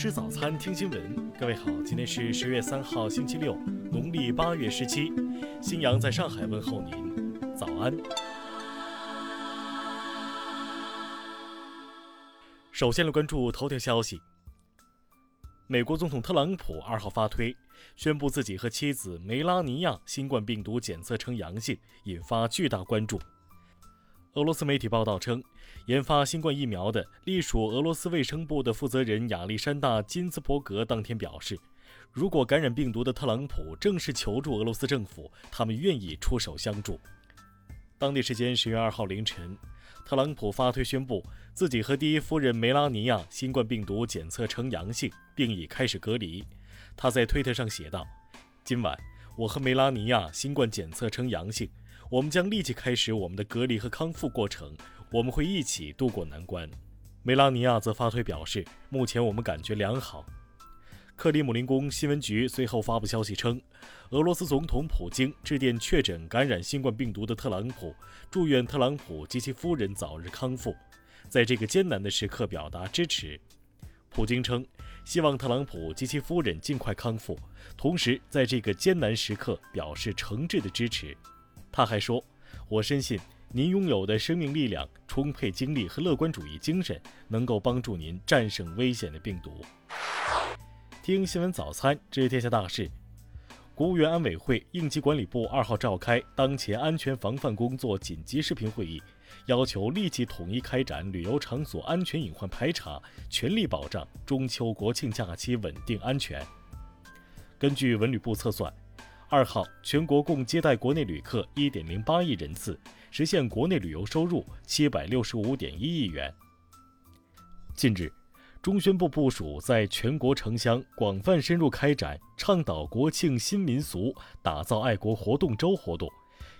吃早餐，听新闻。各位好，今天是十月三号，星期六，农历八月十七。新阳在上海问候您，早安。首先来关注头条消息。美国总统特朗普二号发推，宣布自己和妻子梅拉尼亚新冠病毒检测呈阳性，引发巨大关注。俄罗斯媒体报道称，研发新冠疫苗的隶属俄罗斯卫生部的负责人亚历山大·金兹伯格当天表示，如果感染病毒的特朗普正式求助俄罗斯政府，他们愿意出手相助。当地时间十月二号凌晨，特朗普发推宣布自己和第一夫人梅拉尼亚新冠病毒检测呈阳性，并已开始隔离。他在推特上写道：“今晚，我和梅拉尼亚新冠检测呈阳性。”我们将立即开始我们的隔离和康复过程，我们会一起度过难关。梅拉尼亚则发推表示，目前我们感觉良好。克里姆林宫新闻局随后发布消息称，俄罗斯总统普京致电确诊感染新冠病毒的特朗普，祝愿特朗普及其夫人早日康复，在这个艰难的时刻表达支持。普京称，希望特朗普及其夫人尽快康复，同时在这个艰难时刻表示诚挚的支持。他还说：“我深信您拥有的生命力量、充沛精力和乐观主义精神，能够帮助您战胜危险的病毒。”听新闻早餐知天下大事。国务院安委会应急管理部二号召开当前安全防范工作紧急视频会议，要求立即统一开展旅游场所安全隐患排查，全力保障中秋国庆假期稳定安全。根据文旅部测算。二号，全国共接待国内旅客一点零八亿人次，实现国内旅游收入七百六十五点一亿元。近日，中宣部部署在全国城乡广泛深入开展倡导国庆新民俗、打造爱国活动周活动，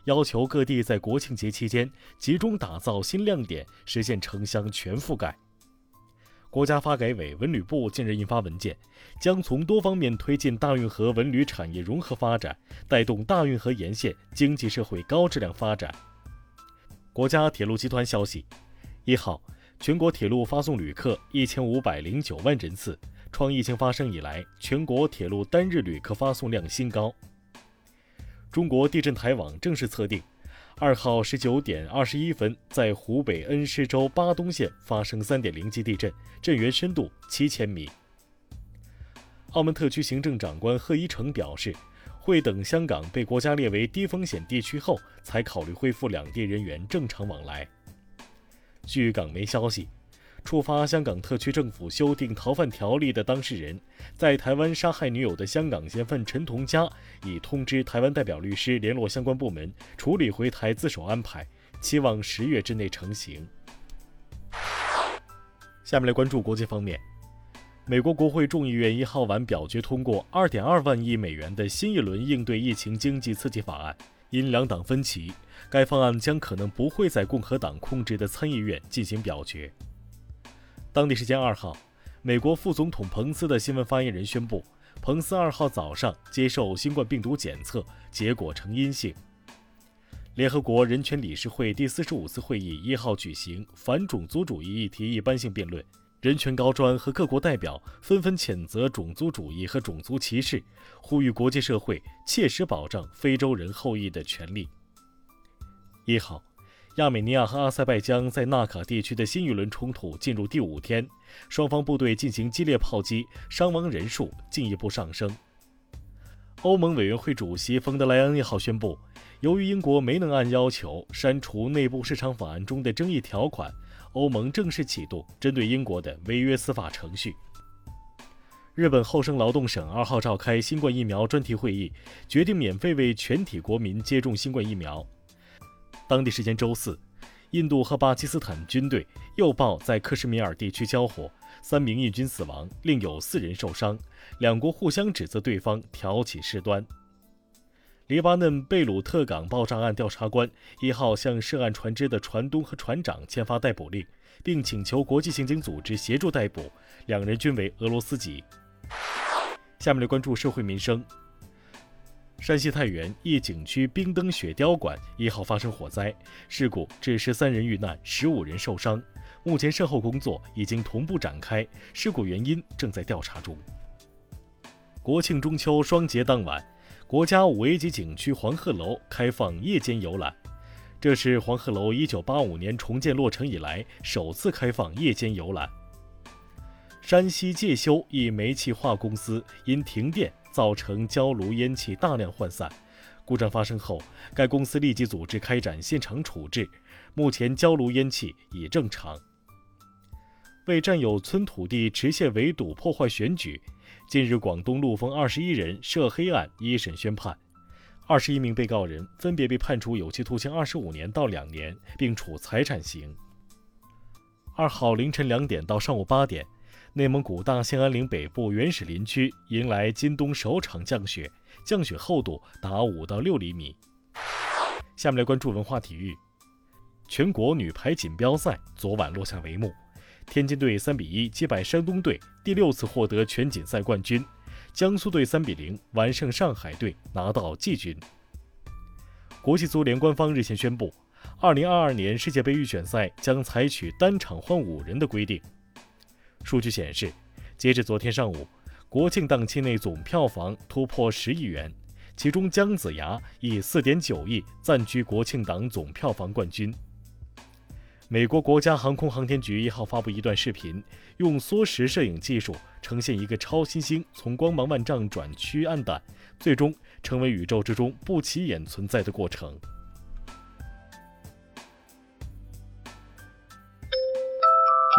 要求各地在国庆节期间集中打造新亮点，实现城乡全覆盖。国家发改委、文旅部近日印发文件，将从多方面推进大运河文旅产业融合发展，带动大运河沿线经济社会高质量发展。国家铁路集团消息，一号，全国铁路发送旅客一千五百零九万人次，创疫情发生以来全国铁路单日旅客发送量新高。中国地震台网正式测定。二号十九点二十一分，在湖北恩施州巴东县发生三点零级地震，震源深度七千米。澳门特区行政长官贺一诚表示，会等香港被国家列为低风险地区后，才考虑恢复两地人员正常往来。据港媒消息。触发香港特区政府修订逃犯条例的当事人，在台湾杀害女友的香港嫌犯陈同佳已通知台湾代表律师联络相关部门处理回台自首安排，期望十月之内成型。下面来关注国际方面，美国国会众议院一号晚表决通过二点二万亿美元的新一轮应对疫情经济刺激法案，因两党分歧，该方案将可能不会在共和党控制的参议院进行表决。当地时间二号，美国副总统彭斯的新闻发言人宣布，彭斯二号早上接受新冠病毒检测，结果呈阴性。联合国人权理事会第四十五次会议一号举行反种族主义议题一般性辩论，人权高专和各国代表纷纷谴责种族主义和种族歧视，呼吁国际社会切实保障非洲人后裔的权利。一号。亚美尼亚和阿塞拜疆在纳卡地区的新一轮冲突进入第五天，双方部队进行激烈炮击，伤亡人数进一步上升。欧盟委员会主席冯德莱恩一号宣布，由于英国没能按要求删除内部市场法案中的争议条款，欧盟正式启动针对英国的违约司法程序。日本厚生劳动省二号召开新冠疫苗专题会议，决定免费为全体国民接种新冠疫苗。当地时间周四，印度和巴基斯坦军队又报在克什米尔地区交火，三名印军死亡，另有四人受伤。两国互相指责对方挑起事端。黎巴嫩贝鲁特港爆炸案调查官一号向涉案船只的船东和船长签发逮捕令，并请求国际刑警组织协助逮捕，两人均为俄罗斯籍。下面来关注社会民生。山西太原一景区冰灯雪雕馆一号发生火灾，事故致十三人遇难，十五人受伤。目前善后工作已经同步展开，事故原因正在调查中。国庆中秋双节当晚，国家五 A 级景区黄鹤楼开放夜间游览，这是黄鹤楼1985年重建落成以来首次开放夜间游览。山西介休一煤气化公司因停电造成焦炉烟气大量涣散，故障发生后，该公司立即组织开展现场处置，目前焦炉烟气已正常。为占有村土地持械围堵破坏选举，近日广东陆丰二十一人涉黑案一审宣判，二十一名被告人分别被判处有期徒刑二十五年到两年，并处财产刑。二号凌晨两点到上午八点。内蒙古大兴安岭北部原始林区迎来今冬首场降雪，降雪厚度达五到六厘米。下面来关注文化体育。全国女排锦标赛昨晚落下帷幕，天津队三比一击败山东队，第六次获得全锦赛冠军；江苏队三比零完胜上海队，拿到季军。国际足联官方日前宣布，二零二二年世界杯预选赛将采取单场换五人的规定。数据显示，截至昨天上午，国庆档期内总票房突破十亿元，其中姜子牙以四点九亿暂居国庆档总票房冠军。美国国家航空航天局一号发布一段视频，用缩时摄影技术呈现一个超新星从光芒万丈转趋暗淡，最终成为宇宙之中不起眼存在的过程。